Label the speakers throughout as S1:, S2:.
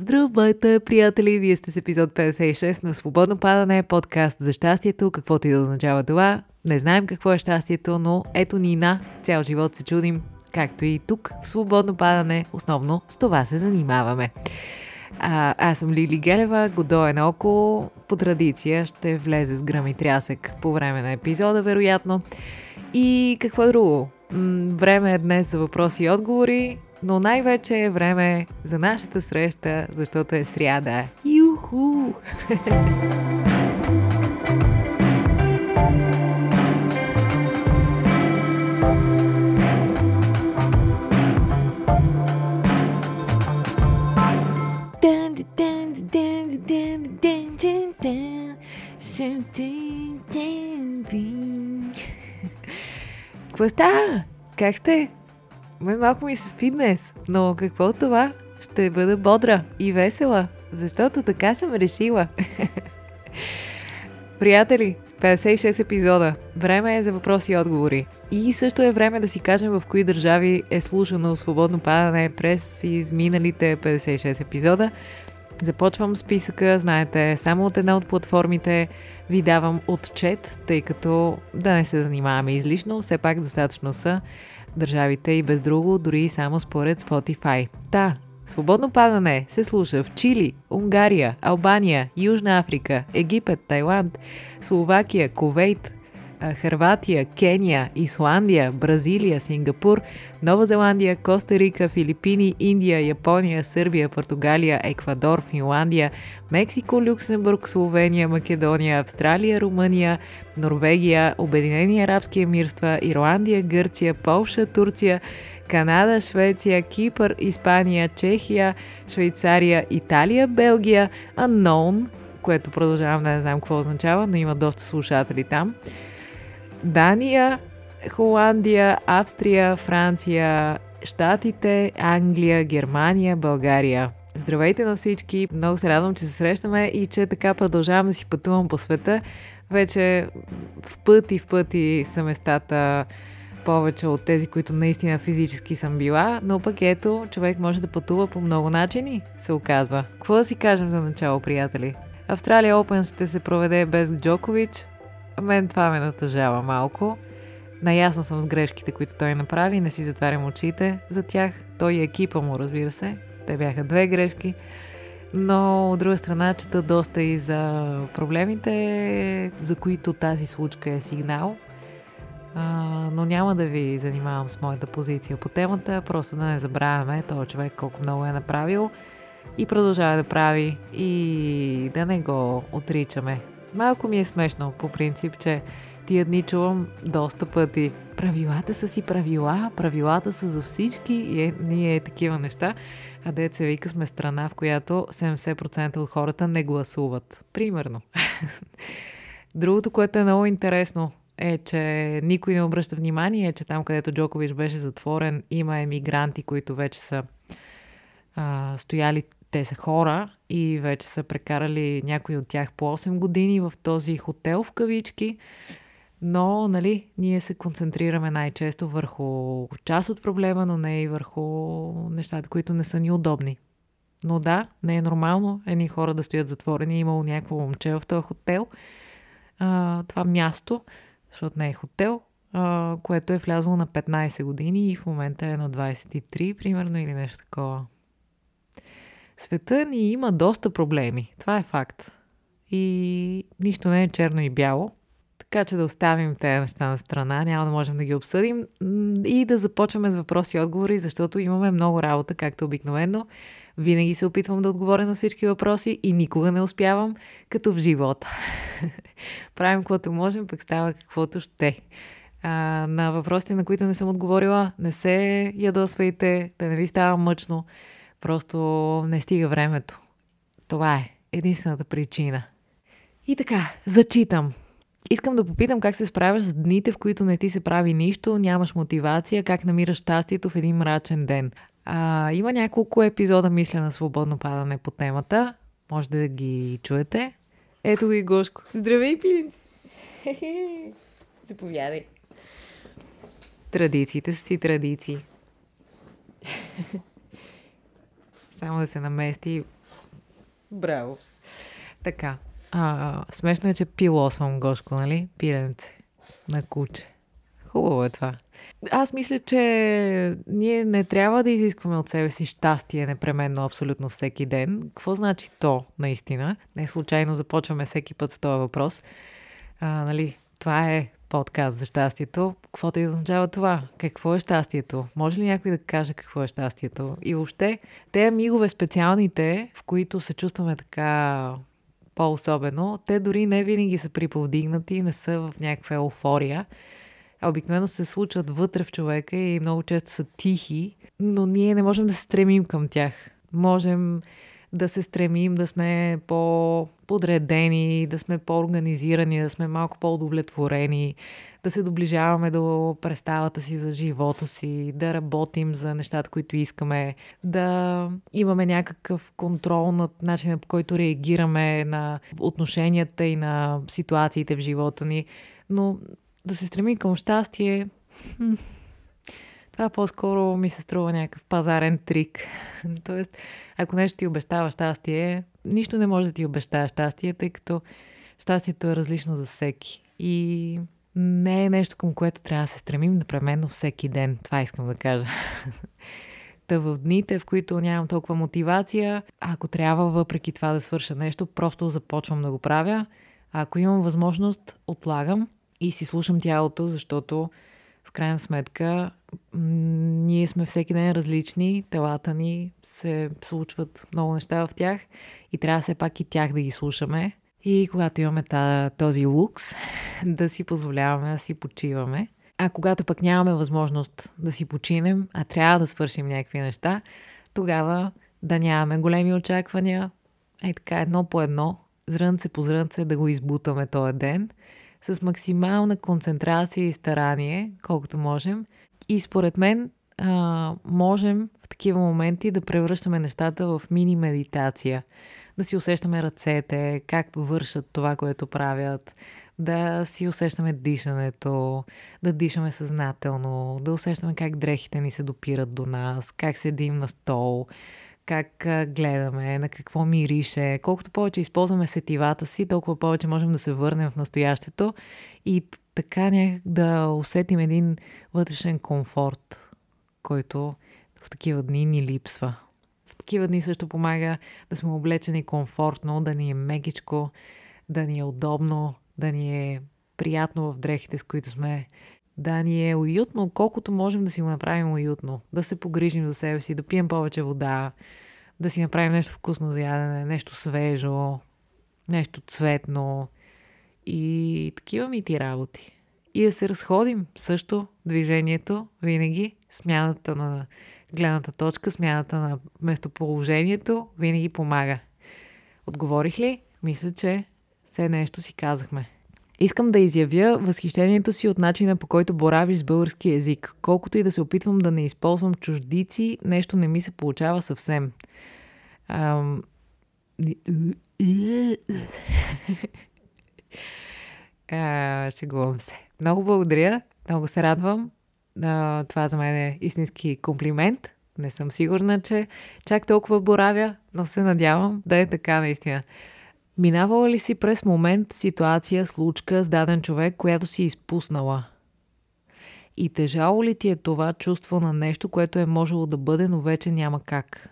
S1: Здравейте, приятели! Вие сте с епизод 56 на Свободно падане, подкаст за щастието, каквото и да означава това. Не знаем какво е щастието, но ето ни на цял живот се чудим, както и тук в Свободно падане, основно с това се занимаваме. А, аз съм Лили Гелева, Годо е на око. По традиция ще влезе с гръм и трясък по време на епизода, вероятно. И какво друго? Време е днес за въпроси и отговори, но най-вече е време за нашата среща, защото е сряда. Юху! Какво става? Как сте? Мен малко ми се спи днес, но какво от това? Ще бъда бодра и весела, защото така съм решила. Приятели, 56 епизода. Време е за въпроси и отговори. И също е време да си кажем в кои държави е слушано свободно падане през изминалите 56 епизода. Започвам списъка, знаете, само от една от платформите ви давам отчет, тъй като да не се занимаваме излишно, все пак достатъчно са държавите и без друго, дори и само според Spotify. Та, свободно падане се слуша в Чили, Унгария, Албания, Южна Африка, Египет, Тайланд, Словакия, Ковейт, Хърватия, Кения, Исландия, Бразилия, Сингапур, Нова Зеландия, Коста Рика, Филипини, Индия, Япония, Сърбия, Португалия, Еквадор, Финландия, Мексико, Люксембург, Словения, Македония, Австралия, Румъния, Норвегия, Обединени арабски емирства, Ирландия, Гърция, Полша, Турция, Канада, Швеция, Кипър, Испания, Чехия, Швейцария, Италия, Белгия, Unknown, което продължавам да не знам какво означава, но има доста слушатели там. Дания, Холандия, Австрия, Франция, Штатите, Англия, Германия, България. Здравейте на всички! Много се радвам, че се срещаме и че така продължавам да си пътувам по света. Вече в пъти в пъти са местата повече от тези, които наистина физически съм била, но пък ето, човек може да пътува по много начини, се оказва. Какво да си кажем за начало, приятели? Австралия Опен ще се проведе без Джокович, мен това ме натъжава малко. Наясно съм с грешките, които той направи, не си затварям очите за тях. Той и екипа му, разбира се. Те бяха две грешки. Но от друга страна чета доста и за проблемите, за които тази случка е сигнал. А, но няма да ви занимавам с моята позиция по темата, просто да не забравяме този човек колко много е направил и продължава да прави и да не го отричаме. Малко ми е смешно, по принцип, че тия дни чувам доста пъти. Правилата са си правила, правилата са за всички и е, ние е такива неща. А се вика сме страна, в която 70% от хората не гласуват. Примерно. Другото, което е много интересно, е, че никой не обръща внимание, че там, където Джокович беше затворен, има емигранти, които вече са а, стояли те са хора и вече са прекарали някои от тях по 8 години в този хотел в кавички. Но, нали, ние се концентрираме най-често върху част от проблема, но не и върху нещата, които не са ни удобни. Но да, не е нормално едни хора да стоят затворени. Имало някакво момче в този хотел. А, това място, защото не е хотел, а, което е влязло на 15 години и в момента е на 23, примерно, или нещо такова. Света ни има доста проблеми. Това е факт. И нищо не е черно и бяло. Така че да оставим тези неща на страна, няма да можем да ги обсъдим и да започваме с въпроси и отговори, защото имаме много работа, както обикновено. Винаги се опитвам да отговоря на всички въпроси и никога не успявам, като в живота. Правим каквото можем, пък става каквото ще. А, на въпросите, на които не съм отговорила, не се ядосвайте, да не ви става мъчно. Просто не стига времето. Това е единствената причина. И така, зачитам. Искам да попитам как се справяш с дните, в които не ти се прави нищо, нямаш мотивация, как намираш щастието в един мрачен ден. А, има няколко епизода, мисля, на свободно падане по темата. Може да ги чуете. Ето го и Гошко. Здравей, пилинци! Заповядай. Традициите са си традиции. Само да се намести Браво. Така. А, смешно е, че пилосвам Гошко, нали? Пиленце на куче. Хубаво е това. Аз мисля, че ние не трябва да изискваме от себе си щастие непременно абсолютно всеки ден. Какво значи то, наистина? Не случайно започваме всеки път с този въпрос. А, нали, това е подкаст за щастието. Каквото и означава това? Какво е щастието? Може ли някой да каже какво е щастието? И въобще, те мигове специалните, в които се чувстваме така по-особено, те дори не винаги са приповдигнати, не са в някаква еуфория. Обикновено се случват вътре в човека и много често са тихи, но ние не можем да се стремим към тях. Можем да се стремим да сме по-подредени, да сме по-организирани, да сме малко по-удовлетворени, да се доближаваме до представата си за живота си, да работим за нещата, които искаме, да имаме някакъв контрол над начина по който реагираме на отношенията и на ситуациите в живота ни. Но да се стремим към щастие, това по-скоро ми се струва някакъв пазарен трик. Тоест, ако нещо ти обещава щастие, нищо не може да ти обещава щастие, тъй като щастието е различно за всеки. И не е нещо, към което трябва да се стремим непременно всеки ден. Това искам да кажа. Та в дните, в които нямам толкова мотивация, ако трябва въпреки това да свърша нещо, просто започвам да го правя. А ако имам възможност, отлагам и си слушам тялото, защото в крайна сметка ние сме всеки ден различни, телата ни се случват много неща в тях и трябва все пак и тях да ги слушаме. И когато имаме този лукс, да си позволяваме да си почиваме. А когато пък нямаме възможност да си починем, а трябва да свършим някакви неща, тогава да нямаме големи очаквания, е така едно по едно, зрънце по зрънце да го избутаме този ден, с максимална концентрация и старание, колкото можем. И според мен а, можем в такива моменти да превръщаме нещата в мини медитация да си усещаме ръцете, как вършат това, което правят, да си усещаме дишането, да дишаме съзнателно, да усещаме как дрехите ни се допират до нас, как седим на стол, как гледаме, на какво мирише. Колкото повече използваме сетивата си, толкова повече можем да се върнем в настоящето и така някак да усетим един вътрешен комфорт, който в такива дни ни липсва. Такива дни също помага да сме облечени комфортно, да ни е мекичко, да ни е удобно, да ни е приятно в дрехите, с които сме, да ни е уютно, колкото можем да си го направим уютно, да се погрижим за себе си, да пием повече вода, да си направим нещо вкусно за ядене, нещо свежо, нещо цветно и такива ми ти работи. И да се разходим също движението, винаги смяната на гледната точка, смяната на местоположението винаги помага. Отговорих ли? Мисля, че все нещо си казахме. Искам да изявя възхищението си от начина по който боравиш с български язик. Колкото и да се опитвам да не използвам чуждици, нещо не ми се получава съвсем. Ам... а, шегувам се. Много благодаря. Много се радвам. Това за мен е истински комплимент. Не съм сигурна, че чак толкова боравя, но се надявам да е така наистина. Минавала ли си през момент, ситуация, случка с даден човек, която си изпуснала? И тежало ли ти е това чувство на нещо, което е можело да бъде, но вече няма как?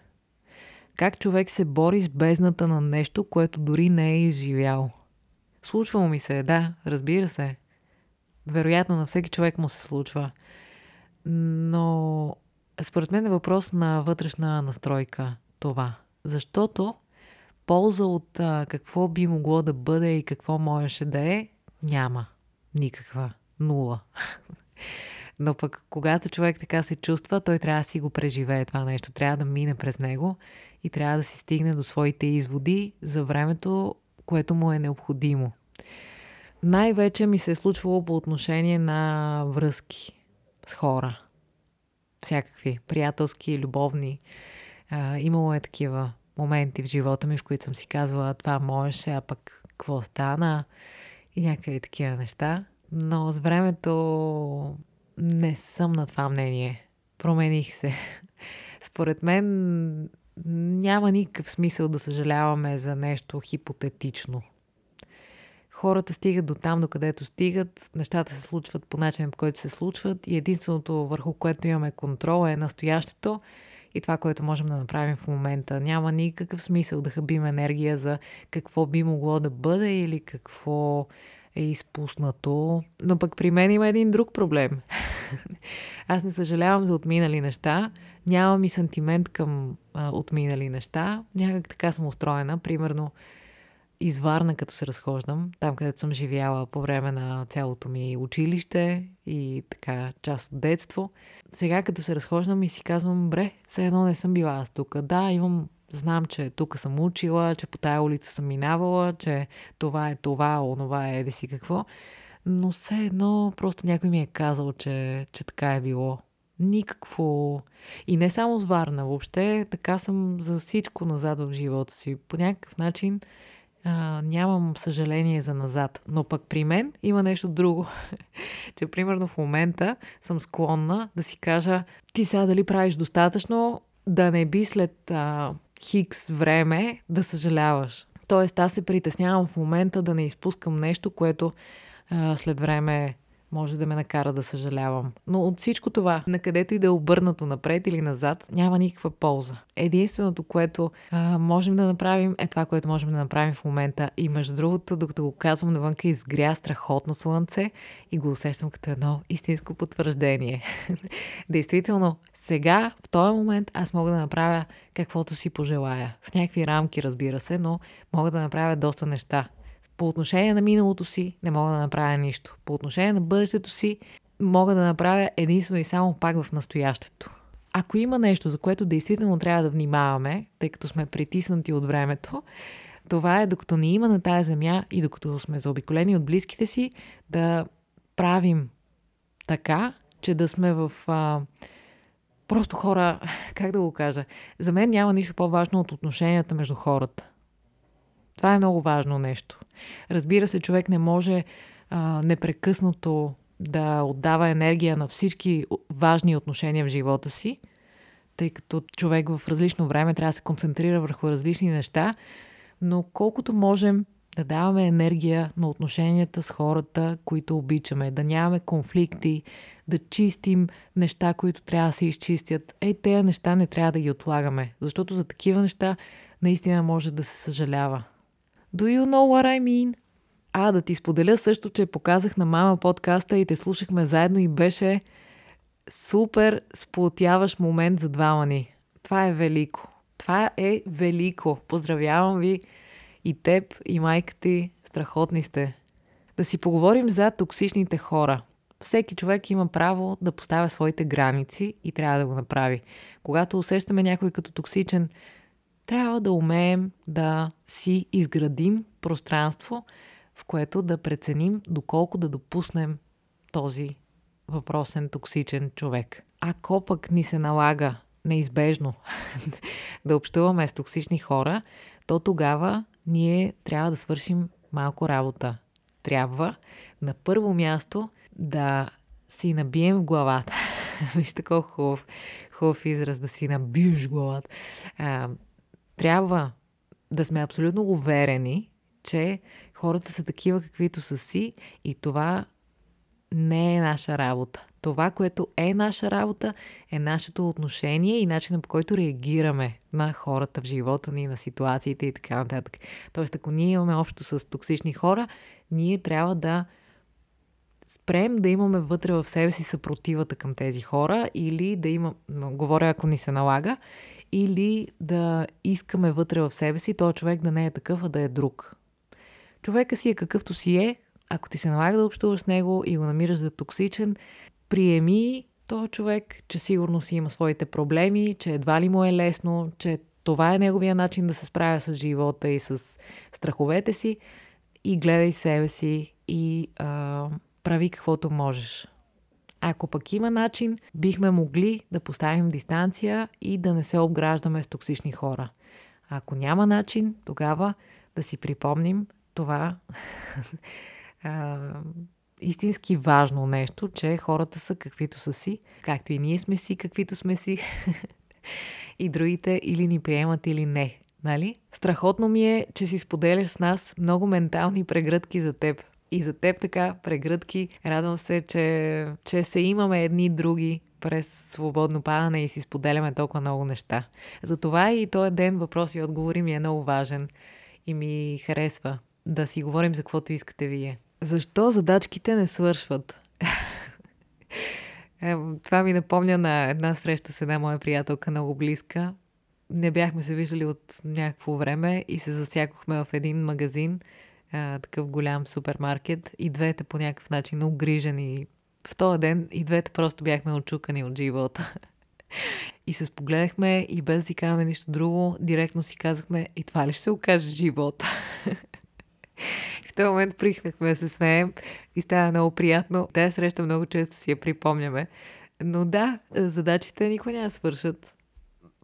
S1: Как човек се бори с бездната на нещо, което дори не е изживял? Случвало ми се, да, разбира се. Вероятно на всеки човек му се случва – но според мен е въпрос на вътрешна настройка това. Защото полза от а, какво би могло да бъде и какво можеше да е, няма. Никаква. Нула. Но пък, когато човек така се чувства, той трябва да си го преживее това нещо. Трябва да мине през него и трябва да си стигне до своите изводи за времето, което му е необходимо. Най-вече ми се е случвало по отношение на връзки с хора. Всякакви приятелски, любовни. А, имало е такива моменти в живота ми, в които съм си казвала това можеше, а пък какво стана и някакви такива неща. Но с времето не съм на това мнение. Промених се. Според мен няма никакъв смисъл да съжаляваме за нещо хипотетично. Хората стигат до там, до където стигат, нещата се случват по начин, по който се случват и единственото върху което имаме контрол е настоящето и това, което можем да направим в момента. Няма никакъв смисъл да хабим енергия за какво би могло да бъде или какво е изпуснато. Но пък при мен има един друг проблем. Аз не съжалявам за отминали неща, нямам и сантимент към а, отминали неща. Някак така съм устроена. Примерно, изварна, като се разхождам, там където съм живяла по време на цялото ми училище и така част от детство. Сега като се разхождам и си казвам, бре, все едно не съм била аз тук. Да, имам, знам, че тук съм учила, че по тая улица съм минавала, че това е това, онова е еди си какво. Но все едно просто някой ми е казал, че, че така е било. Никакво. И не само с Варна, въобще така съм за всичко назад в живота си. По някакъв начин а, нямам съжаление за назад. Но пък при мен има нещо друго. че примерно в момента съм склонна да си кажа ти сега дали правиш достатъчно да не би след а, хикс време да съжаляваш. Тоест аз се притеснявам в момента да не изпускам нещо, което а, след време може да ме накара да съжалявам. Но от всичко това, на където и да е обърнато напред или назад, няма никаква полза. Единственото, което а, можем да направим, е това, което можем да направим в момента. И между другото, докато го казвам навънка, изгря страхотно слънце и го усещам като едно истинско потвърждение. Действително, сега, в този момент, аз мога да направя каквото си пожелая. В някакви рамки, разбира се, но мога да направя доста неща. По отношение на миналото си не мога да направя нищо. По отношение на бъдещето си мога да направя единствено и само пак в настоящето. Ако има нещо, за което действително трябва да внимаваме, тъй като сме притиснати от времето, това е докато ни има на тая земя и докато сме заобиколени от близките си, да правим така, че да сме в а, просто хора, как да го кажа, за мен няма нищо по-важно от отношенията между хората. Това е много важно нещо. Разбира се, човек не може а, непрекъснато да отдава енергия на всички важни отношения в живота си, тъй като човек в различно време трябва да се концентрира върху различни неща, но колкото можем да даваме енергия на отношенията с хората, които обичаме, да нямаме конфликти, да чистим неща, които трябва да се изчистят. Ей, тези неща не трябва да ги отлагаме, защото за такива неща наистина може да се съжалява. Do you know what I mean? А, да ти споделя също, че показах на мама подкаста и те слушахме заедно и беше супер сплотяващ момент за двама ни. Това е велико. Това е велико. Поздравявам ви и теб, и майка ти. Страхотни сте. Да си поговорим за токсичните хора. Всеки човек има право да поставя своите граници и трябва да го направи. Когато усещаме някой като токсичен, трябва да умеем да си изградим пространство, в което да преценим доколко да допуснем този въпросен токсичен човек. Ако пък ни се налага неизбежно да общуваме с токсични хора, то тогава ние трябва да свършим малко работа. Трябва на първо място да си набием в главата. Вижте колко хубав, хубав израз да си набиеш главата. Трябва да сме абсолютно уверени, че хората са такива каквито са си и това не е наша работа. Това, което е наша работа, е нашето отношение и начинът по който реагираме на хората в живота ни, на ситуациите и така нататък. Тоест, ако ние имаме общо с токсични хора, ние трябва да спрем да имаме вътре в себе си съпротивата към тези хора или да има, говоря ако ни се налага, или да искаме вътре в себе си този човек да не е такъв, а да е друг. Човека си е какъвто си е, ако ти се налага да общуваш с него и го намираш за токсичен, приеми този човек, че сигурно си има своите проблеми, че едва ли му е лесно, че това е неговия начин да се справя с живота и с страховете си и гледай себе си и а, прави каквото можеш. Ако пък има начин, бихме могли да поставим дистанция и да не се обграждаме с токсични хора. Ако няма начин, тогава да си припомним това истински важно нещо, че хората са каквито са си, както и ние сме си, каквито сме си. и другите или ни приемат или не. Нали? Страхотно ми е, че си споделяш с нас много ментални прегръдки за теб. И за теб така прегръдки. Радвам се, че, че се имаме едни други през свободно падане и си споделяме толкова много неща. Затова и този ден въпроси и отговори ми е много важен и ми харесва да си говорим за каквото искате вие. Защо задачките не свършват? Това ми напомня на една среща с една моя приятелка, много близка. Не бяхме се виждали от някакво време и се засякохме в един магазин, такъв голям супермаркет и двете по някакъв начин огрижени. В този ден и двете просто бяхме очукани от живота. И се спогледахме и без да си казваме нищо друго, директно си казахме, и това ли ще се окаже живота? в този момент прихнахме да се смеем и става много приятно. Тая среща много често си я припомняме. Но да, задачите никога няма свършат.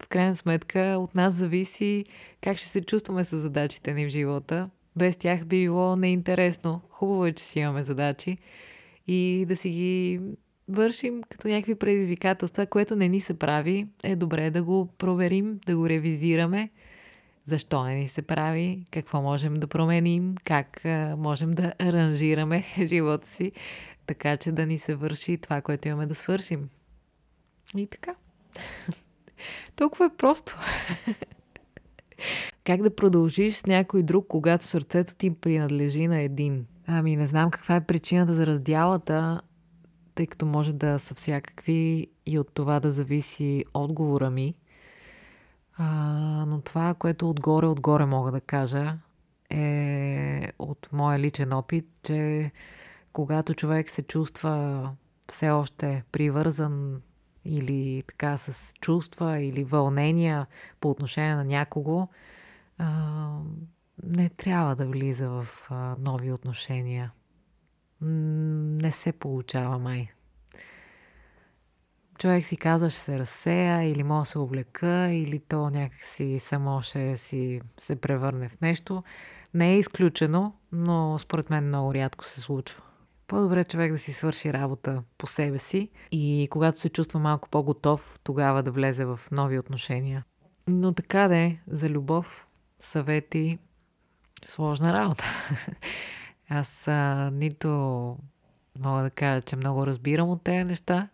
S1: В крайна сметка от нас зависи как ще се чувстваме с задачите ни в живота. Без тях би било неинтересно. Хубаво е, че си имаме задачи и да си ги вършим като някакви предизвикателства, което не ни се прави, е добре да го проверим, да го ревизираме. Защо не ни се прави, какво можем да променим, как можем да аранжираме живота си, така че да ни се върши това, което имаме да свършим. И така. Толкова е просто. как да продължиш с някой друг, когато сърцето ти принадлежи на един? Ами не знам каква е причината за раздялата, тъй като може да са всякакви и от това да зависи отговора ми. А, но това, което отгоре-отгоре мога да кажа, е от моя личен опит, че когато човек се чувства все още привързан или така с чувства или вълнения по отношение на някого, а, не трябва да влиза в а, нови отношения не се получава май. Човек си казва, ще се разсея или може да се облека, или то някакси само ще си се превърне в нещо. Не е изключено, но според мен много рядко се случва. По-добре човек да си свърши работа по себе си и когато се чувства малко по-готов, тогава да влезе в нови отношения. Но така да е, за любов, съвети, сложна работа. Аз а, нито мога да кажа, че много разбирам от тези неща,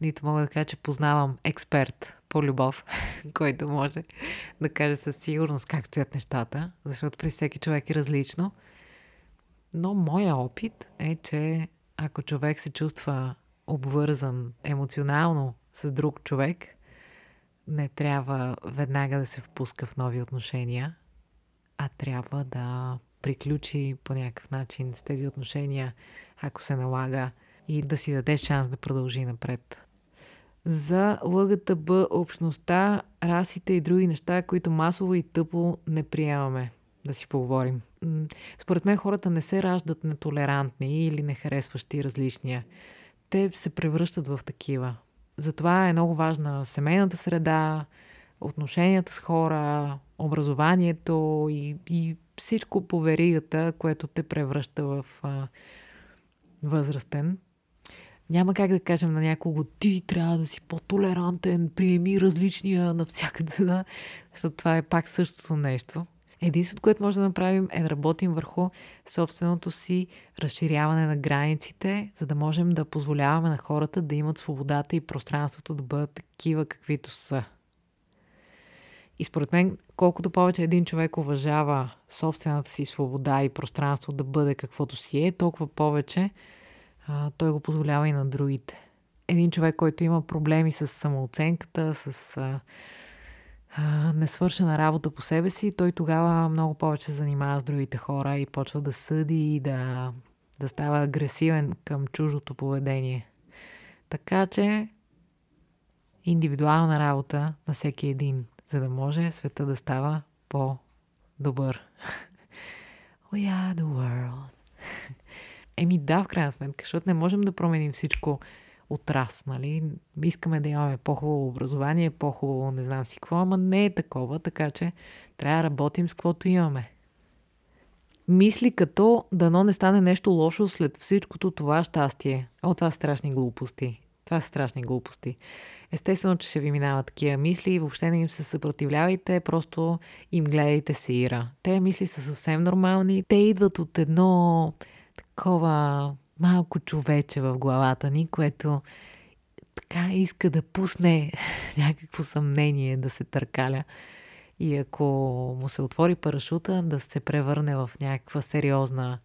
S1: нито мога да кажа, че познавам експерт по любов, който може да каже със сигурност как стоят нещата, защото при всеки човек е различно. Но моя опит е, че ако човек се чувства обвързан емоционално с друг човек, не трябва веднага да се впуска в нови отношения, а трябва да приключи по някакъв начин с тези отношения, ако се налага, и да си даде шанс да продължи напред. За ЛГТБ общността, расите и други неща, които масово и тъпо не приемаме. Да си поговорим. Според мен хората не се раждат нетолерантни или нехаресващи различния. Те се превръщат в такива. Затова е много важна семейната среда, отношенията с хора, образованието и, и всичко по веригата, което те превръща в а, възрастен. Няма как да кажем на някого, ти трябва да си по-толерантен, приеми различния на всяка цена, защото това е пак същото нещо. Единството, което може да направим е да работим върху собственото си разширяване на границите, за да можем да позволяваме на хората да имат свободата и пространството да бъдат такива каквито са. И според мен, колкото повече един човек уважава собствената си свобода и пространство да бъде каквото си е, толкова повече а, той го позволява и на другите. Един човек, който има проблеми с самооценката, с а, а, несвършена работа по себе си, той тогава много повече се занимава с другите хора и почва да съди и да, да става агресивен към чуждото поведение. Така че индивидуална работа на всеки един за да може света да става по-добър. We are the world. Еми да, в крайна сметка, защото не можем да променим всичко от раз, нали? Искаме да имаме по-хубаво образование, по-хубаво не знам си какво, ама не е такова, така че трябва да работим с каквото имаме. Мисли като дано не стане нещо лошо след всичкото това щастие. О, това страшни глупости. Това са страшни глупости. Естествено, че ще ви минават такива мисли и въобще не им се съпротивлявайте, просто им гледайте се ира. Те мисли са съвсем нормални. Те идват от едно такова малко човече в главата ни, което така иска да пусне някакво съмнение да се търкаля. И ако му се отвори парашута, да се превърне в някаква сериозна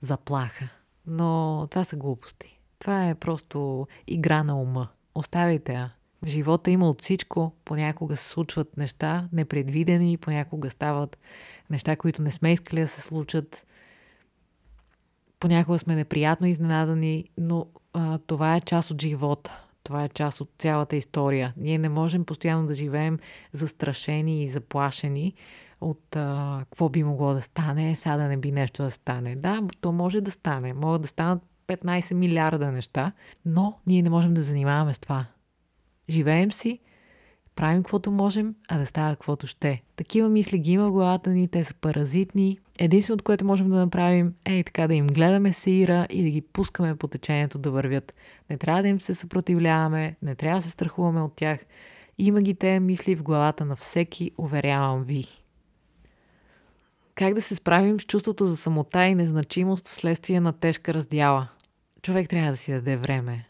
S1: заплаха. Но това са глупости. Това е просто игра на ума. Оставяйте я. В живота има от всичко. Понякога се случват неща непредвидени, понякога стават неща, които не сме искали да се случат. Понякога сме неприятно изненадани, но а, това е част от живота. Това е част от цялата история. Ние не можем постоянно да живеем застрашени и заплашени от а, какво би могло да стане, сега да не би нещо да стане. Да, то може да стане. Могат да станат 15 милиарда неща, но ние не можем да занимаваме с това. Живеем си, правим каквото можем, а да става каквото ще. Такива мисли ги има в главата ни, те са паразитни. Единственото, което можем да направим е така да им гледаме сеира и да ги пускаме по течението да вървят. Не трябва да им се съпротивляваме, не трябва да се страхуваме от тях. Има ги те мисли в главата на всеки, уверявам ви. Как да се справим с чувството за самота и незначимост вследствие на тежка раздяла? Човек трябва да си даде време.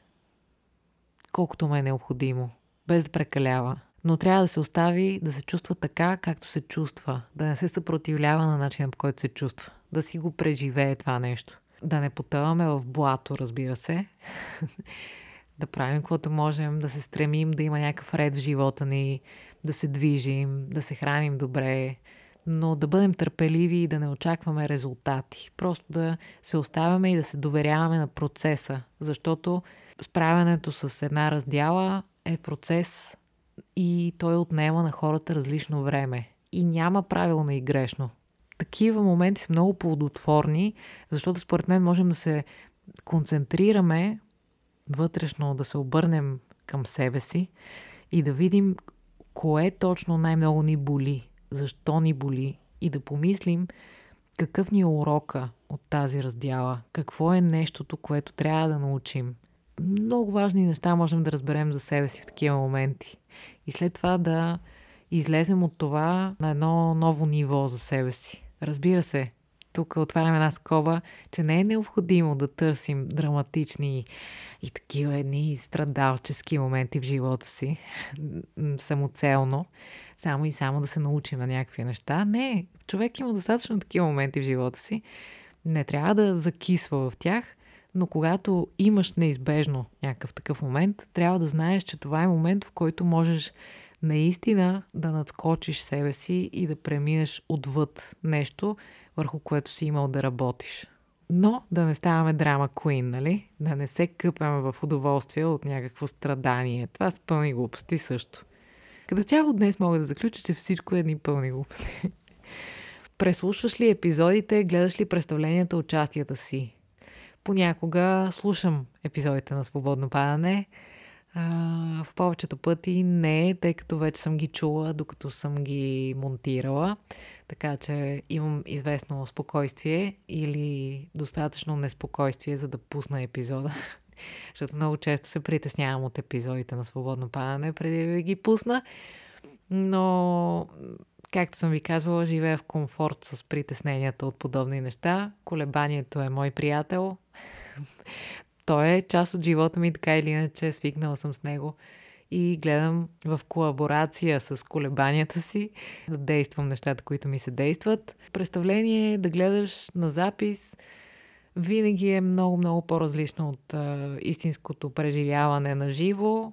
S1: Колкото му е необходимо. Без да прекалява. Но трябва да се остави да се чувства така, както се чувства. Да не се съпротивлява на начина, по който се чувства. Да си го преживее това нещо. Да не потъваме в блато, разбира се. да правим каквото можем, да се стремим да има някакъв ред в живота ни, да се движим, да се храним добре, но да бъдем търпеливи и да не очакваме резултати. Просто да се оставяме и да се доверяваме на процеса, защото справянето с една раздяла е процес и той отнема на хората различно време. И няма правилно и грешно. Такива моменти са много плодотворни, защото според мен можем да се концентрираме вътрешно, да се обърнем към себе си и да видим кое точно най-много ни боли защо ни боли и да помислим какъв ни е урока от тази раздяла, какво е нещото, което трябва да научим. Много важни неща можем да разберем за себе си в такива моменти. И след това да излезем от това на едно ново ниво за себе си. Разбира се, тук отварям една скоба, че не е необходимо да търсим драматични и такива едни страдалчески моменти в живота си, самоцелно, само и само да се научим на някакви неща. Не, човек има достатъчно такива моменти в живота си. Не трябва да закисва в тях, но когато имаш неизбежно някакъв такъв момент, трябва да знаеш, че това е момент, в който можеш наистина да надскочиш себе си и да преминеш отвъд нещо, върху което си имал да работиш. Но да не ставаме драма куин, нали? Да не се къпаме в удоволствие от някакво страдание. Това са пълни глупости също. Като цяло днес мога да заключа, че всичко е едни пълни глупости. Преслушваш ли епизодите, гледаш ли представленията, участията си? Понякога слушам епизодите на Свободно падане, в повечето пъти не, тъй като вече съм ги чула, докато съм ги монтирала. Така че имам известно спокойствие или достатъчно неспокойствие, за да пусна епизода. Защото много често се притеснявам от епизодите на Свободно падане, преди да ги пусна. Но, както съм ви казвала, живея в комфорт с притесненията от подобни неща. Колебанието е мой приятел той е част от живота ми, така или иначе свикнала съм с него и гледам в колаборация с колебанията си да действам нещата, които ми се действат. Представление да гледаш на запис винаги е много-много по-различно от а, истинското преживяване на живо.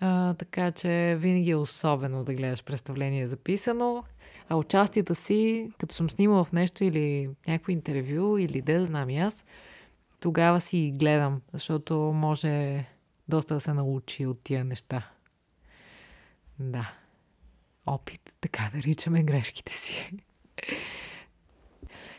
S1: А, така че винаги е особено да гледаш представление записано. А участията си, като съм снимала в нещо или някакво интервю или да знам и аз, тогава си гледам, защото може доста да се научи от тия неща. Да. Опит, така да ричаме грешките си.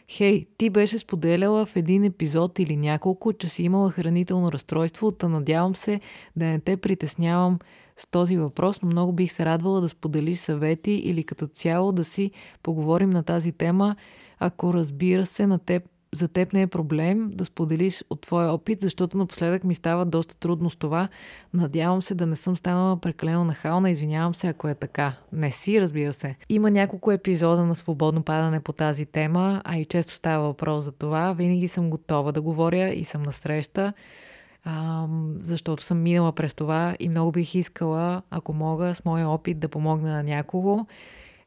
S1: Хей, ти беше споделяла в един епизод или няколко, че си имала хранително разстройство, та надявам се да не те притеснявам с този въпрос, но много бих се радвала да споделиш съвети или като цяло да си поговорим на тази тема, ако разбира се на теб за теб не е проблем да споделиш от твоя опит, защото напоследък ми става доста трудно с това. Надявам се да не съм станала прекалено нахална, извинявам се, ако е така. Не си, разбира се. Има няколко епизода на свободно падане по тази тема, а и често става въпрос за това. Винаги съм готова да говоря и съм насреща, а, защото съм минала през това и много бих искала, ако мога, с моя опит да помогна на някого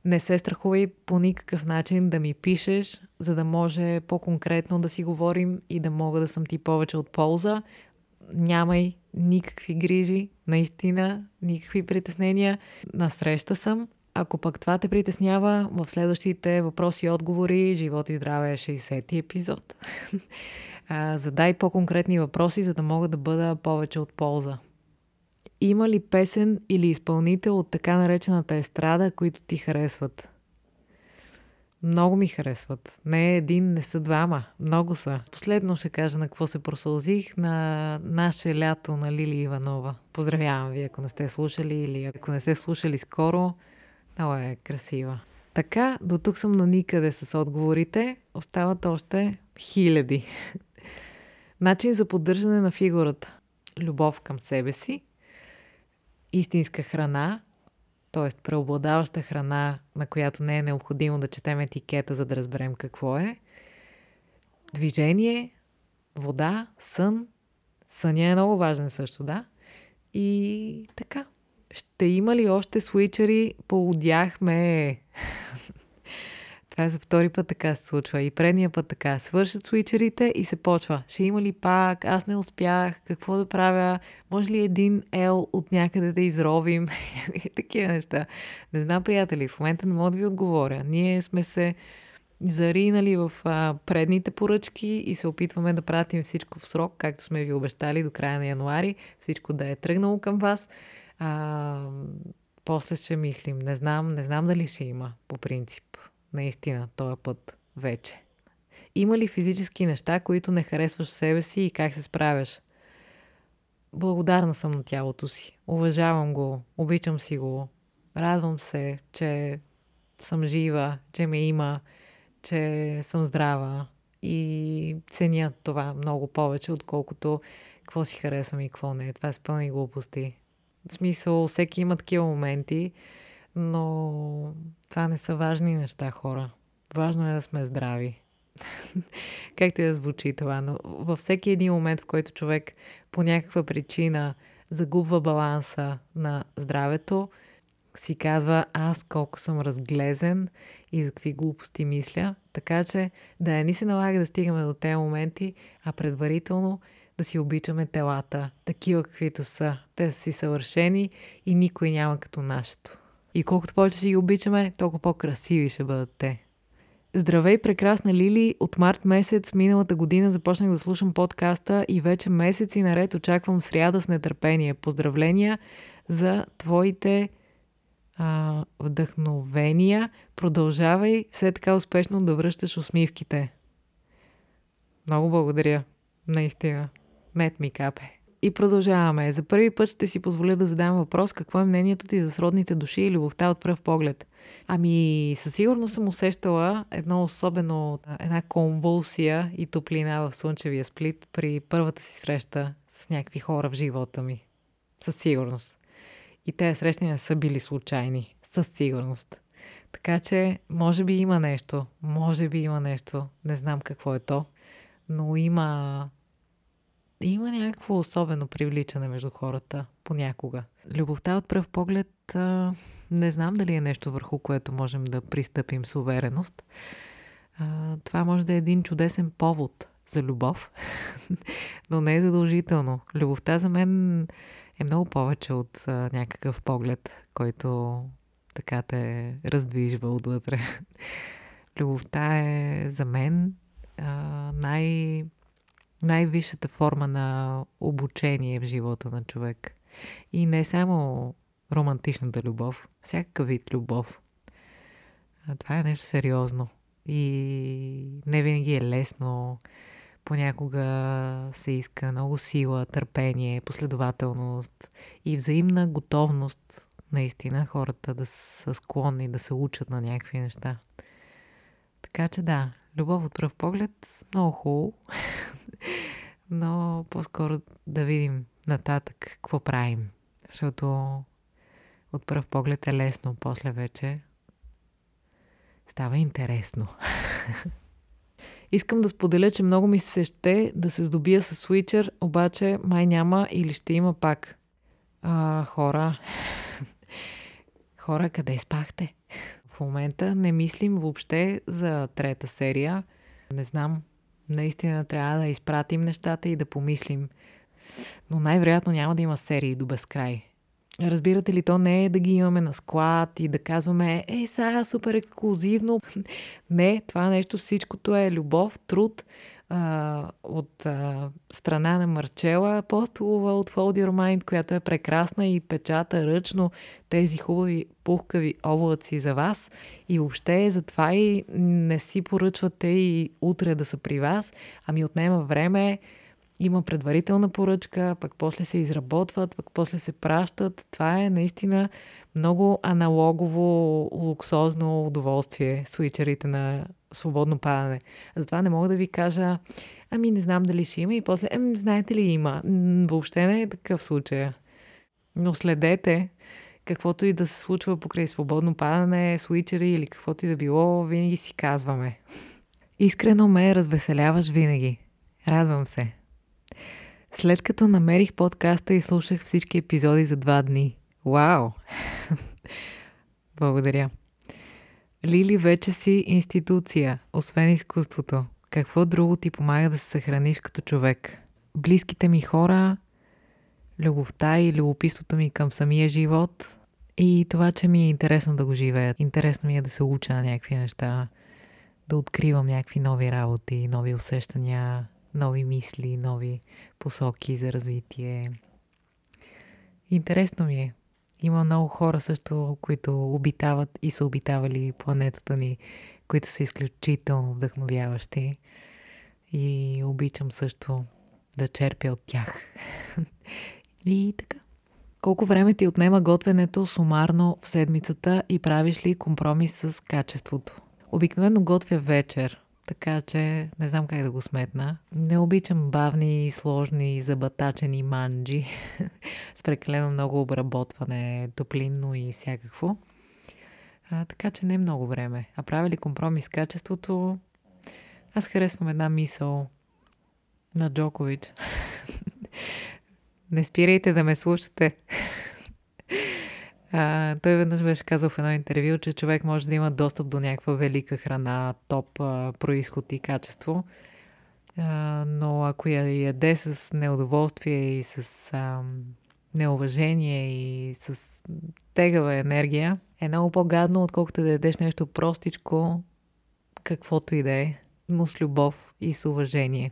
S1: не се страхувай по никакъв начин да ми пишеш, за да може по-конкретно да си говорим и да мога да съм ти повече от полза. Нямай никакви грижи, наистина, никакви притеснения. Насреща съм. Ако пък това те притеснява, в следващите въпроси и отговори, живот и здраве 60-ти е епизод. Задай по-конкретни въпроси, за да мога да бъда повече от полза. Има ли песен или изпълнител от така наречената естрада, които ти харесват? Много ми харесват. Не е един, не са двама. Много са. Последно ще кажа на какво се просълзих на наше лято на Лили Иванова. Поздравявам ви, ако не сте слушали или ако не сте слушали скоро. Много е красива. Така, до тук съм на никъде с отговорите. Остават още хиляди. Начин за поддържане на фигурата. Любов към себе си, истинска храна, т.е. преобладаваща храна, на която не е необходимо да четем етикета, за да разберем какво е. Движение, вода, сън. Съня е много важен също, да. И така. Ще има ли още свичери? Поудяхме. Това е за втори път така се случва. И предния път така. Свършат свичерите и се почва. Ще има ли пак? Аз не успях. Какво да правя? Може ли един ел от някъде да изровим? Такива неща. Не знам, приятели. В момента не мога да ви отговоря. Ние сме се заринали в а, предните поръчки и се опитваме да пратим всичко в срок, както сме ви обещали до края на януари. Всичко да е тръгнало към вас. А, после ще мислим. Не знам, не знам дали ще има, по принцип наистина, този път вече. Има ли физически неща, които не харесваш себе си и как се справяш? Благодарна съм на тялото си. Уважавам го, обичам си го. Радвам се, че съм жива, че ме има, че съм здрава и ценя това много повече, отколкото какво си харесвам и какво не. Това е пълни глупости. В смисъл, всеки има такива моменти, но това не са важни неща, хора. Важно е да сме здрави. Както и да звучи това, но във всеки един момент, в който човек по някаква причина загубва баланса на здравето, си казва аз колко съм разглезен и за какви глупости мисля. Така че да не ни се налага да стигаме до тези моменти, а предварително да си обичаме телата, такива каквито са. Те са си съвършени и никой няма като нашето. И колкото повече си ги обичаме, толкова по-красиви ще бъдат те. Здравей, прекрасна Лили! От март месец миналата година започнах да слушам подкаста и вече месеци наред очаквам сряда с нетърпение. Поздравления за твоите а, вдъхновения. Продължавай все така успешно да връщаш усмивките. Много благодаря. Наистина. Мет ми капе. И продължаваме. За първи път ще си позволя да задам въпрос какво е мнението ти за сродните души и любовта от пръв поглед. Ами, със сигурност съм усещала едно особено, една конвулсия и топлина в слънчевия сплит при първата си среща с някакви хора в живота ми. Със сигурност. И тези срещи не са били случайни. Със сигурност. Така че, може би има нещо. Може би има нещо. Не знам какво е то. Но има има някакво особено привличане между хората понякога. Любовта от пръв поглед а, не знам дали е нещо върху което можем да пристъпим с увереност. А, това може да е един чудесен повод за любов, но не е задължително. Любовта за мен е много повече от а, някакъв поглед, който така те раздвижва отвътре. Любовта е за мен а, най- най-висшата форма на обучение в живота на човек. И не само романтичната любов, всякакъв вид любов. Това е нещо сериозно. И не винаги е лесно. Понякога се иска много сила, търпение, последователност и взаимна готовност наистина хората да са склонни да се учат на някакви неща. Така че да, Любов от пръв поглед, много хубаво. Но по-скоро да видим нататък какво правим. Защото от пръв поглед е лесно, после вече става интересно. Искам да споделя, че много ми се ще да се здобия с свичър, обаче май няма или ще има пак. А, хора, хора, къде спахте? В момента не мислим въобще за трета серия. Не знам, наистина трябва да изпратим нещата и да помислим. Но най-вероятно няма да има серии до безкрай. Разбирате ли, то не е да ги имаме на склад и да казваме, е, сега супер ексклюзивно. не, това нещо всичкото е любов, труд а, от а, страна на Марчела Апостолова от Fold Your Mind, която е прекрасна и печата ръчно тези хубави пухкави облаци за вас. И въобще затова и не си поръчвате и утре да са при вас, ами отнема време, има предварителна поръчка, пък после се изработват, пък после се пращат. Това е наистина много аналогово, луксозно удоволствие, свичерите на свободно падане. Затова не мога да ви кажа, ами не знам дали ще има и после, ами знаете ли има. Въобще не е такъв случай. Но следете, каквото и да се случва покрай свободно падане, свичери или каквото и да било, винаги си казваме. Искрено ме развеселяваш винаги. Радвам се. След като намерих подкаста и слушах всички епизоди за два дни. Вау! Благодаря. Лили, вече си институция, освен изкуството. Какво друго ти помага да се съхраниш като човек? Близките ми хора, любовта и любопитството ми към самия живот и това, че ми е интересно да го живея. Интересно ми е да се уча на някакви неща, да откривам някакви нови работи, нови усещания, нови мисли, нови посоки за развитие. Интересно ми е. Има много хора също, които обитават и са обитавали планетата ни, които са изключително вдъхновяващи. И обичам също да черпя от тях. и така. Колко време ти отнема готвенето сумарно в седмицата и правиш ли компромис с качеството? Обикновено готвя вечер, така че не знам как да го сметна. Не обичам бавни, сложни, забатачени манджи с прекалено много обработване, топлинно и всякакво. А, така че не е много време. А правя ли компромис с качеството? Аз харесвам една мисъл на Джокович. не спирайте да ме слушате. А, той веднъж беше казал в едно интервю, че човек може да има достъп до някаква велика храна, топ а, происход и качество, а, но ако я яде с неудоволствие и с а, неуважение и с тегава енергия, е много по-гадно, отколкото да ядеш нещо простичко, каквото и да е, но с любов и с уважение.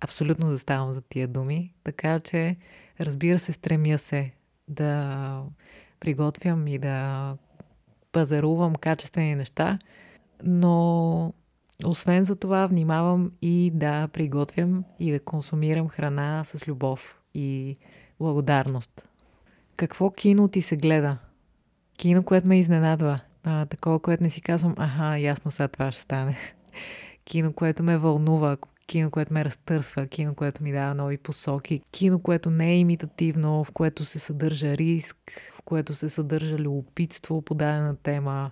S1: Абсолютно заставам за тия думи, така че разбира се, стремя се да приготвям и да пазарувам качествени неща, но освен за това внимавам и да приготвям и да консумирам храна с любов и благодарност. Какво кино ти се гледа? Кино, което ме изненадва. А, такова, което не си казвам, аха, ясно сега това ще стане. Кино, което ме вълнува, кино, което ме разтърсва, кино, което ми дава нови посоки, кино, което не е имитативно, в което се съдържа риск, което се съдържа любопитство по дадена тема.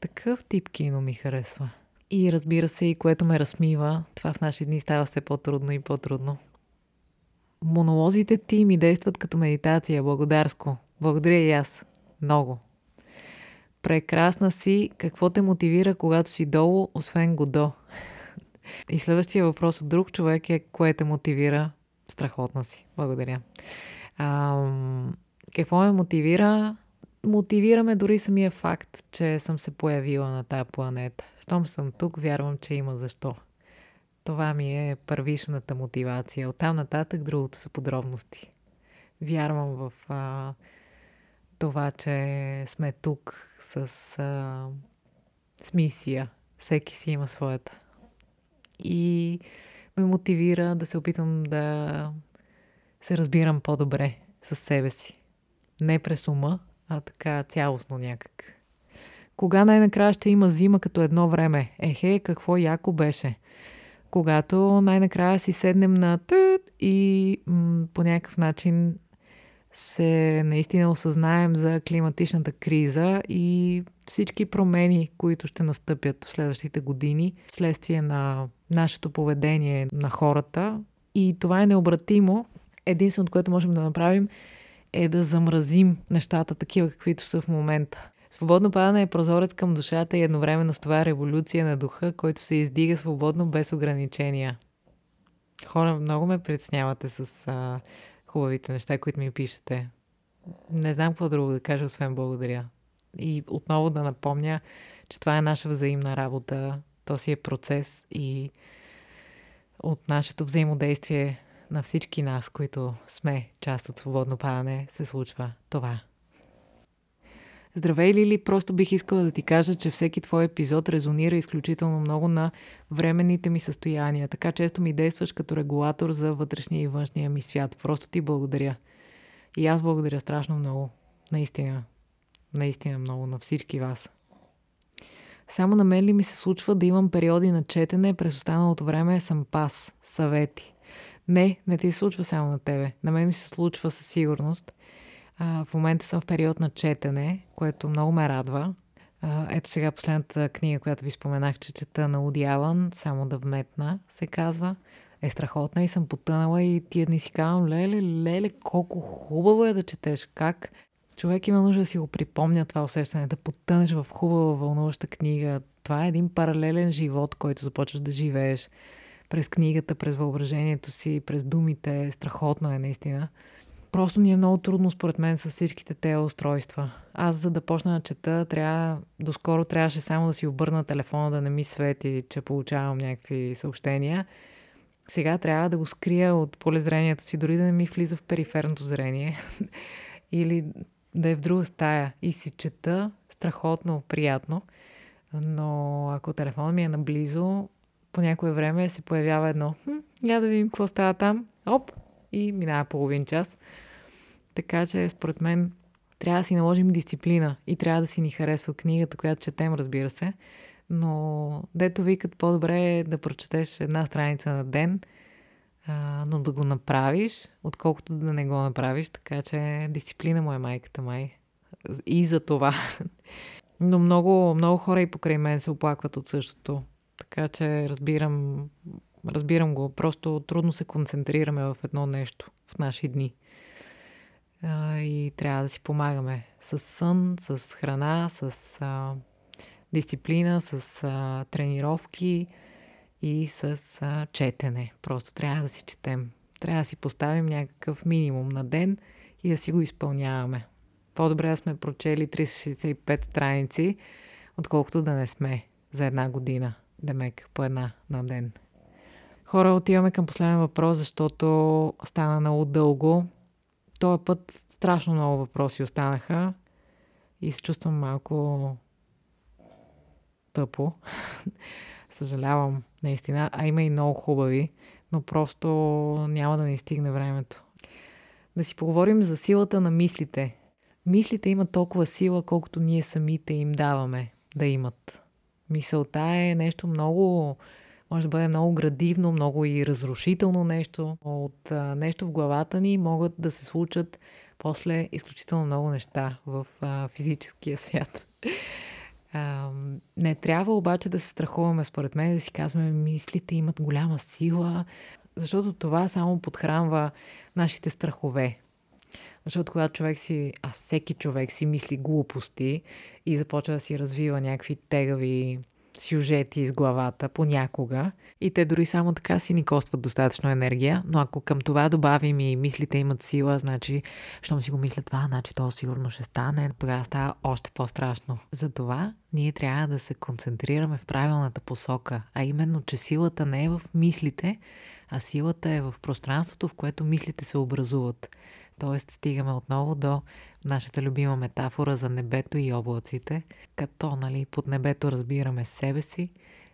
S1: Такъв тип кино ми харесва. И разбира се, и което ме размива, това в наши дни става все по-трудно и по-трудно. Монолозите ти ми действат като медитация, благодарско. Благодаря и аз. Много. Прекрасна си. Какво те мотивира, когато си долу, освен Годо? И следващия въпрос от друг човек е, кое те мотивира? Страхотна си. Благодаря. А, какво ме мотивира? Мотивираме дори самия факт, че съм се появила на тази планета. Щом съм тук, вярвам, че има защо. Това ми е първичната мотивация. Оттам нататък другото са подробности. Вярвам в а, това, че сме тук с, а, с мисия. Всеки си има своята и ме мотивира да се опитвам да се разбирам по-добре с себе си. Не през ума, а така цялостно някак. Кога най-накрая ще има зима като едно време? Ехе, какво яко беше. Когато най-накрая си седнем на тът и м- по някакъв начин се наистина осъзнаем за климатичната криза и всички промени, които ще настъпят в следващите години, вследствие на нашето поведение на хората. И това е необратимо. Единственото, което можем да направим, е да замразим нещата такива, каквито са в момента. Свободно падане е прозорец към душата и едновременно с това революция на духа, който се издига свободно без ограничения. Хора, много ме притеснявате с а, хубавите неща, които ми пишете. Не знам какво друго да кажа, освен благодаря. И отново да напомня, че това е наша взаимна работа. То си е процес и от нашето взаимодействие на всички нас, които сме част от свободно падане, се случва това. Здравей, Лили, просто бих искала да ти кажа, че всеки твой епизод резонира изключително много на временните ми състояния. Така често ми действаш като регулатор за вътрешния и външния ми свят. Просто ти благодаря. И аз благодаря страшно много. Наистина. Наистина много на всички вас. Само на мен ли ми се случва да имам периоди на четене, през останалото време съм пас, съвети. Не, не ти се случва само на тебе. На мен ми се случва със сигурност. А, в момента съм в период на четене, което много ме радва. А, ето сега последната книга, която ви споменах, че чета на Удяван, само да вметна, се казва. Е страхотна и съм потънала и тия дни си казвам, леле, леле, колко хубаво е да четеш. Как човек има нужда да си го припомня това усещане, да потънеш в хубава, вълнуваща книга. Това е един паралелен живот, който започваш да живееш през книгата, през въображението си, през думите. Страхотно е наистина. Просто ни е много трудно, според мен, с всичките тези устройства. Аз, за да почна да чета, трябва, доскоро трябваше само да си обърна телефона, да не ми свети, че получавам някакви съобщения. Сега трябва да го скрия от полезрението си, дори да не ми влиза в периферното зрение. Или да е в друга стая. И си чета страхотно, приятно. Но ако телефонът ми е наблизо, по някое време се появява едно. Хм, я да видим какво става там. Оп! И минава половин час. Така че, според мен, трябва да си наложим дисциплина и трябва да си ни харесва книгата, която четем, разбира се. Но дето викат по-добре е да прочетеш една страница на ден, а, но да го направиш, отколкото да не го направиш. Така че дисциплина му е майката май. И за това. Но много, много хора и покрай мен се оплакват от същото. Така че разбирам, разбирам го. Просто трудно се концентрираме в едно нещо в наши дни и трябва да си помагаме с сън, с храна, с а, дисциплина, с а, тренировки и с а, четене. Просто трябва да си четем. Трябва да си поставим някакъв минимум на ден и да си го изпълняваме. По-добре да сме прочели 365 страници, отколкото да не сме за една година. Демек, по една на ден. Хора, отиваме към последен въпрос, защото стана много дълго този път страшно много въпроси останаха и се чувствам малко тъпо. Съжалявам, наистина. А има и много хубави, но просто няма да ни стигне времето. Да си поговорим за силата на мислите. Мислите имат толкова сила, колкото ние самите им даваме да имат. Мисълта е нещо много може да бъде много градивно, много и разрушително нещо. От а, нещо в главата ни могат да се случат после изключително много неща в а, физическия свят. А, не трябва обаче да се страхуваме, според мен, да си казваме, мислите имат голяма сила, защото това само подхранва нашите страхове. Защото когато човек си, а всеки човек си мисли глупости и започва да си развива някакви тегави сюжети из главата понякога и те дори само така си ни костват достатъчно енергия, но ако към това добавим и мислите имат сила, значи, щом си го мисля това, значи то сигурно ще стане, тогава става още по-страшно. Затова ние трябва да се концентрираме в правилната посока, а именно, че силата не е в мислите, а силата е в пространството, в което мислите се образуват. Тоест стигаме отново до нашата любима метафора за небето и облаците, като нали, под небето разбираме себе си,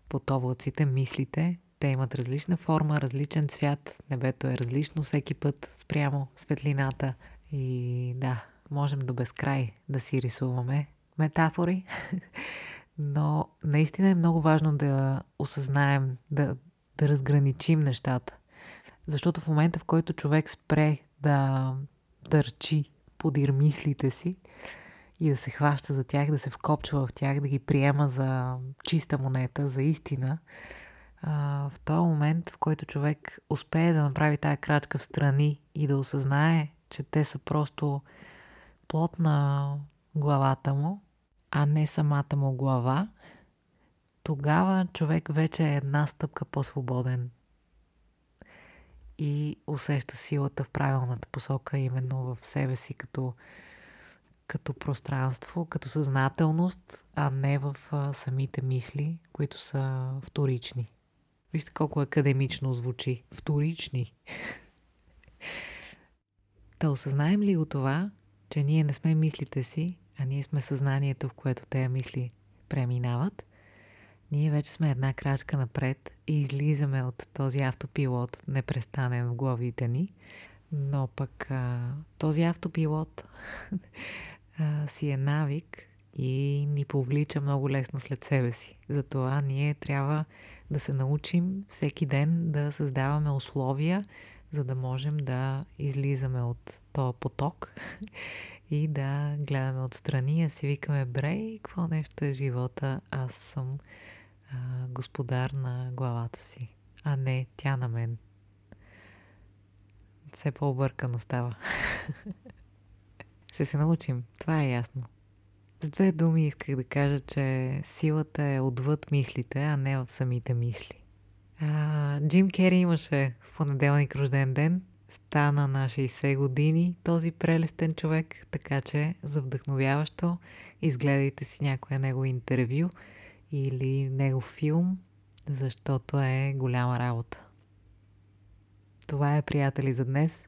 S1: под облаците мислите, те имат различна форма, различен цвят, небето е различно всеки път спрямо светлината и да, можем до безкрай да си рисуваме метафори. Но наистина е много важно да осъзнаем, да, да разграничим нещата. Защото в момента, в който човек спре да търчи подир мислите си и да се хваща за тях, да се вкопчва в тях, да ги приема за чиста монета, за истина, в този момент, в който човек успее да направи тая крачка в страни и да осъзнае, че те са просто плод на главата му, а не самата му глава, тогава човек вече е една стъпка по-свободен и усеща силата в правилната посока, именно в себе си като, като пространство, като съзнателност, а не в а, самите мисли, които са вторични. Вижте колко академично звучи. Вторични. Да осъзнаем ли го това, че ние не сме мислите си, а ние сме съзнанието, в което тези мисли преминават, ние вече сме една крачка напред и излизаме от този автопилот, непрестанен в главите ни. Но пък а, този автопилот а, си е навик и ни повлича много лесно след себе си. Затова ние трябва да се научим всеки ден да създаваме условия, за да можем да излизаме от този поток и да гледаме отстрани, а си викаме, брей, какво нещо е живота, аз съм а, господар на главата си, а не тя на мен. Все по-объркано става. Ще се научим, това е ясно. С две думи исках да кажа, че силата е отвъд мислите, а не в самите мисли. А, Джим Кери имаше в понеделник рожден ден. Стана на 60 години този прелестен човек, така че за вдъхновяващо изгледайте си някоя негово интервю или негов филм, защото е голяма работа. Това е, приятели, за днес.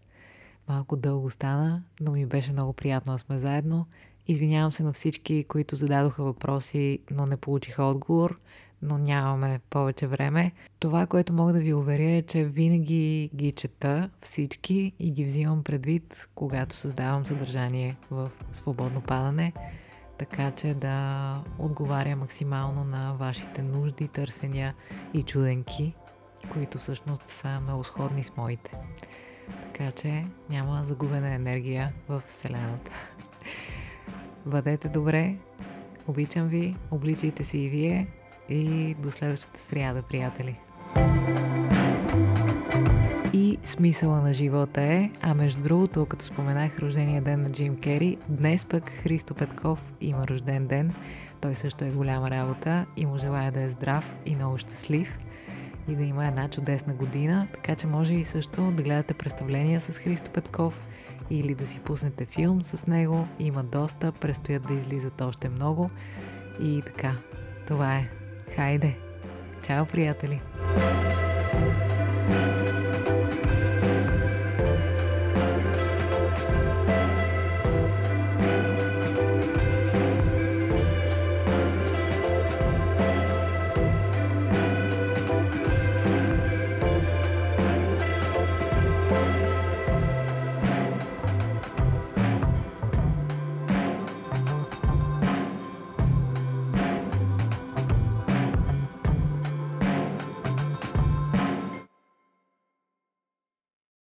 S1: Малко дълго стана, но ми беше много приятно да сме заедно. Извинявам се на всички, които зададоха въпроси, но не получиха отговор, но нямаме повече време. Това, което мога да ви уверя е, че винаги ги чета всички и ги взимам предвид, когато създавам съдържание в свободно падане, така че да отговаря максимално на вашите нужди, търсения и чуденки, които всъщност са много сходни с моите. Така че няма загубена енергия в Вселената. Бъдете добре, обичам ви, обличайте се и вие и до следващата сряда, приятели. Смисъла на живота е, а между другото, като споменах рождения ден на Джим Кери, днес пък Христо Петков има рожден ден. Той също е голяма работа и му желая да е здрав и много щастлив и да има една чудесна година, така че може и също да гледате представления с Христо Петков – или да си пуснете филм с него. Има доста, предстоят да излизат още много. И така, това е. Хайде! Чао, приятели! thank you